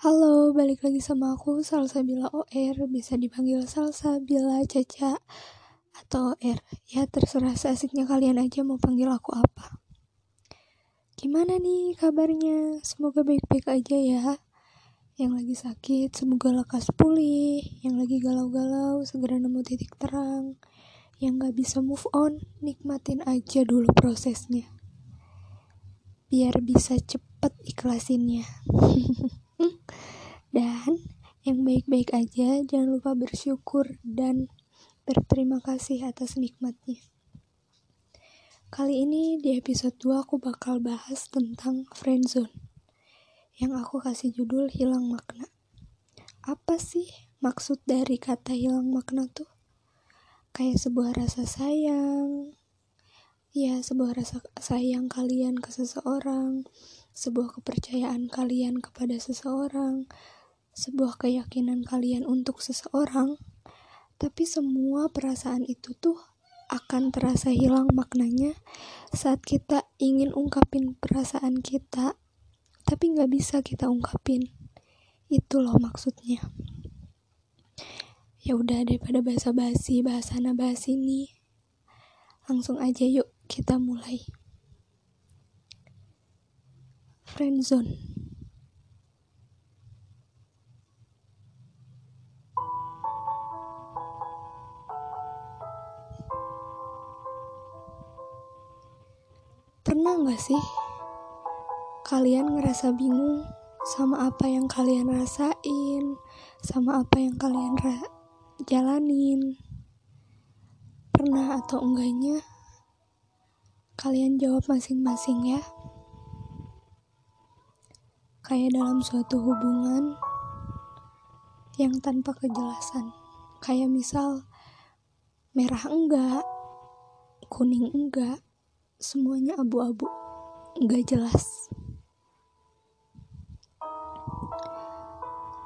Halo, balik lagi sama aku Salsabila OR, bisa dipanggil Salsabila Caca atau OR. Ya terserah seasiknya kalian aja mau panggil aku apa. Gimana nih kabarnya? Semoga baik-baik aja ya. Yang lagi sakit semoga lekas pulih, yang lagi galau-galau segera nemu titik terang. Yang gak bisa move on, nikmatin aja dulu prosesnya. Biar bisa cepet ikhlasinnya. dan yang baik-baik aja jangan lupa bersyukur dan berterima kasih atas nikmatnya. Kali ini di episode 2 aku bakal bahas tentang friendzone yang aku kasih judul hilang makna. Apa sih maksud dari kata hilang makna tuh? Kayak sebuah rasa sayang. Ya sebuah rasa sayang kalian ke seseorang sebuah kepercayaan kalian kepada seseorang, sebuah keyakinan kalian untuk seseorang, tapi semua perasaan itu tuh akan terasa hilang maknanya saat kita ingin ungkapin perasaan kita, tapi nggak bisa kita ungkapin. Itu loh maksudnya. Ya udah daripada bahasa basi, bahasa bahas ini. Langsung aja yuk kita mulai. Friendzone Pernah gak sih kalian ngerasa bingung sama apa yang kalian rasain, sama apa yang kalian ra jalanin? Pernah atau enggaknya? Kalian jawab masing-masing ya kayak dalam suatu hubungan yang tanpa kejelasan. Kayak misal merah enggak, kuning enggak, semuanya abu-abu, enggak jelas.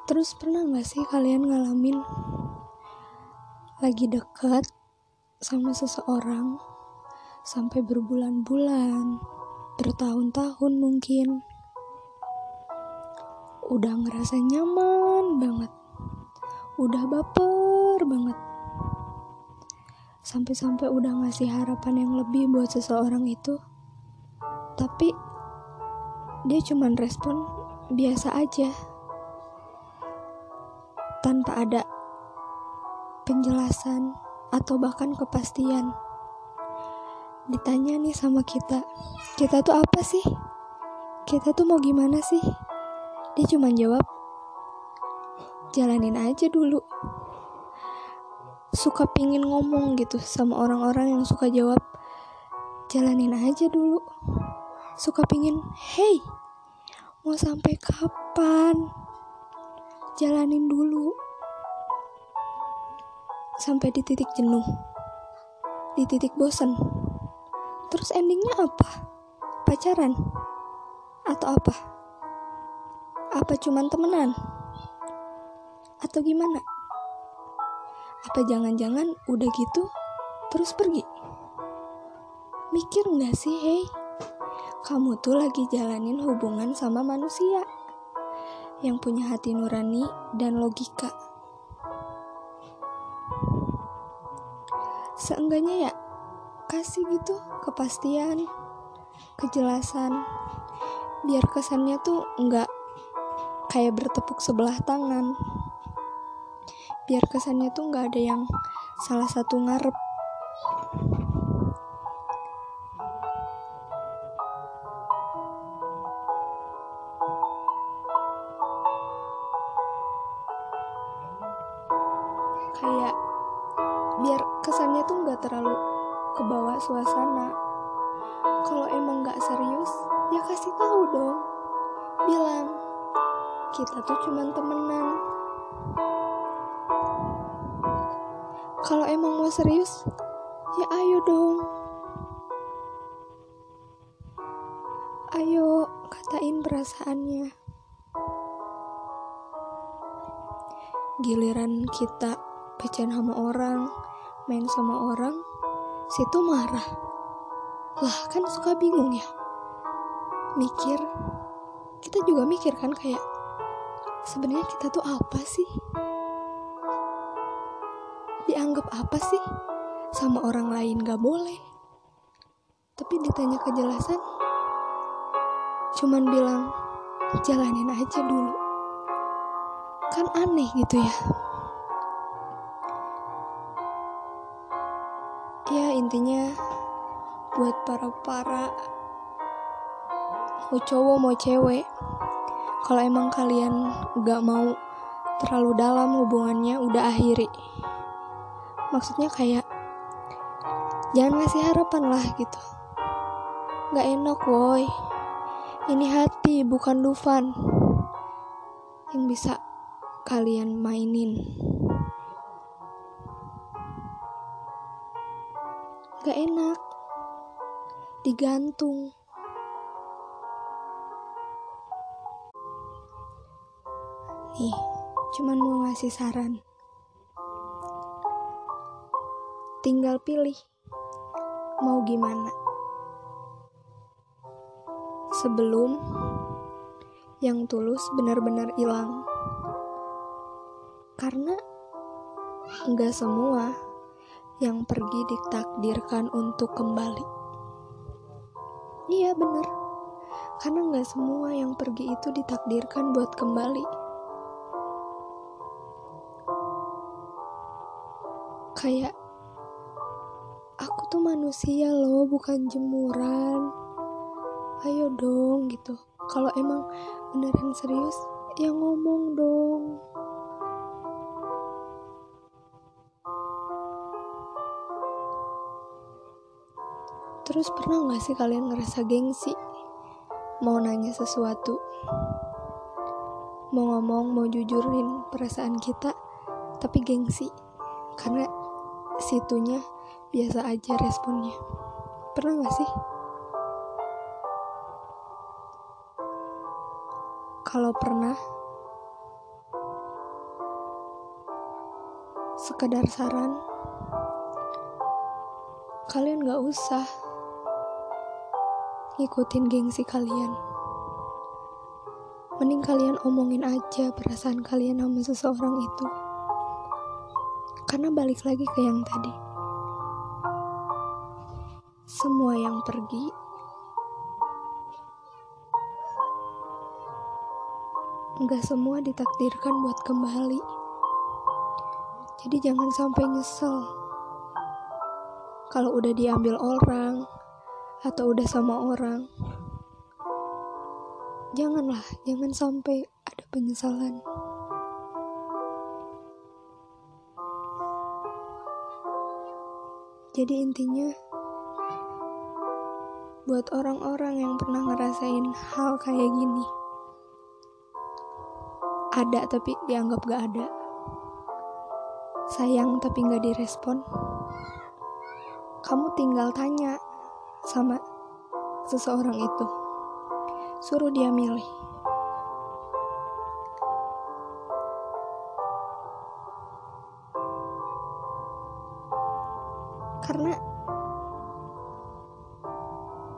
Terus pernah nggak sih kalian ngalamin lagi deket sama seseorang sampai berbulan-bulan, bertahun-tahun mungkin, udah ngerasa nyaman banget. Udah baper banget. Sampai-sampai udah ngasih harapan yang lebih buat seseorang itu. Tapi dia cuman respon biasa aja. Tanpa ada penjelasan atau bahkan kepastian. Ditanya nih sama kita kita tuh apa sih? Kita tuh mau gimana sih dia cuma jawab, jalanin aja dulu. Suka pingin ngomong gitu sama orang-orang yang suka jawab, jalanin aja dulu. Suka pingin, hey, mau sampai kapan? Jalanin dulu. Sampai di titik jenuh. Di titik bosan. Terus endingnya apa? Pacaran? Atau apa? Apa cuman temenan? Atau gimana? Apa jangan-jangan udah gitu terus pergi? Mikir nggak sih, hei? Kamu tuh lagi jalanin hubungan sama manusia yang punya hati nurani dan logika. Seenggaknya ya, kasih gitu kepastian, kejelasan, biar kesannya tuh nggak kayak bertepuk sebelah tangan. Biar kesannya tuh nggak ada yang salah satu ngarep. Kayak biar kesannya tuh nggak terlalu ke bawah suasana. Kalau emang nggak serius ya kasih tahu dong. Bilang kita tuh cuman temenan. Kalau emang mau serius ya ayo dong. Ayo katain perasaannya. Giliran kita pecahan sama orang main sama orang situ marah. Lah kan suka bingung ya. Mikir kita juga mikir kan kayak sebenarnya kita tuh apa sih? Dianggap apa sih? Sama orang lain gak boleh. Tapi ditanya kejelasan, cuman bilang jalanin aja dulu. Kan aneh gitu ya. Ya intinya buat para-para mau cowok mau cewek kalau emang kalian gak mau terlalu dalam hubungannya udah akhiri. Maksudnya kayak jangan ngasih harapan lah gitu. Gak enak woi. Ini hati bukan Dufan. Yang bisa kalian mainin. Gak enak. Digantung Nih, cuman mau ngasih saran. Tinggal pilih mau gimana. Sebelum yang tulus benar-benar hilang. Karena nggak semua yang pergi ditakdirkan untuk kembali. Iya bener, karena nggak semua yang pergi itu ditakdirkan buat kembali. Kayak aku tuh manusia loh bukan jemuran. Ayo dong gitu. Kalau emang beneran serius ya ngomong dong. Terus pernah gak sih kalian ngerasa gengsi? Mau nanya sesuatu? Mau ngomong, mau jujurin perasaan kita Tapi gengsi. Karena situnya biasa aja responnya. Pernah gak sih? Kalau pernah, sekedar saran, kalian gak usah ngikutin gengsi kalian. Mending kalian omongin aja perasaan kalian sama seseorang itu. Karena balik lagi ke yang tadi. Semua yang pergi nggak semua ditakdirkan buat kembali. Jadi jangan sampai nyesel. Kalau udah diambil orang atau udah sama orang. Janganlah, jangan sampai ada penyesalan. Jadi intinya buat orang-orang yang pernah ngerasain hal kayak gini. Ada tapi dianggap gak ada. Sayang tapi gak direspon. Kamu tinggal tanya sama seseorang itu. Suruh dia milih. Karena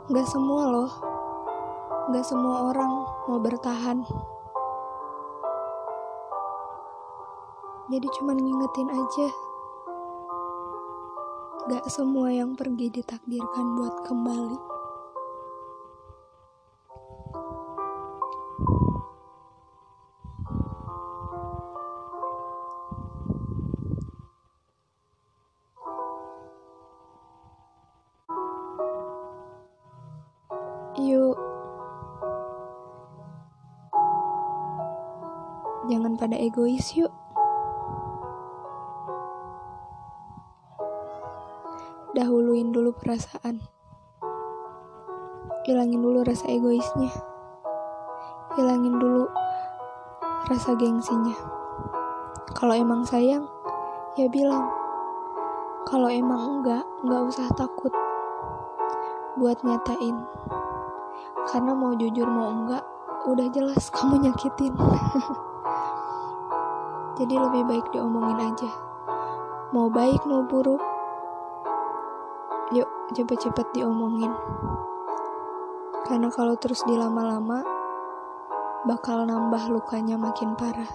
gak semua loh. Gak semua orang mau bertahan. Jadi cuman ngingetin aja. Gak semua yang pergi ditakdirkan buat kembali jangan pada egois yuk. Dahuluin dulu perasaan. Hilangin dulu rasa egoisnya. Hilangin dulu rasa gengsinya. Kalau emang sayang, ya bilang. Kalau emang enggak, enggak usah takut buat nyatain karena mau jujur mau enggak udah jelas kamu nyakitin jadi lebih baik diomongin aja mau baik mau buruk yuk cepet-cepet diomongin karena kalau terus dilama-lama bakal nambah lukanya makin parah.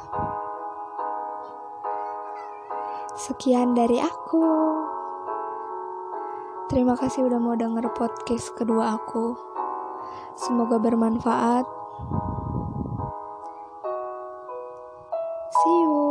Sekian dari aku. Terima kasih udah mau denger podcast kedua aku. Semoga bermanfaat. See you.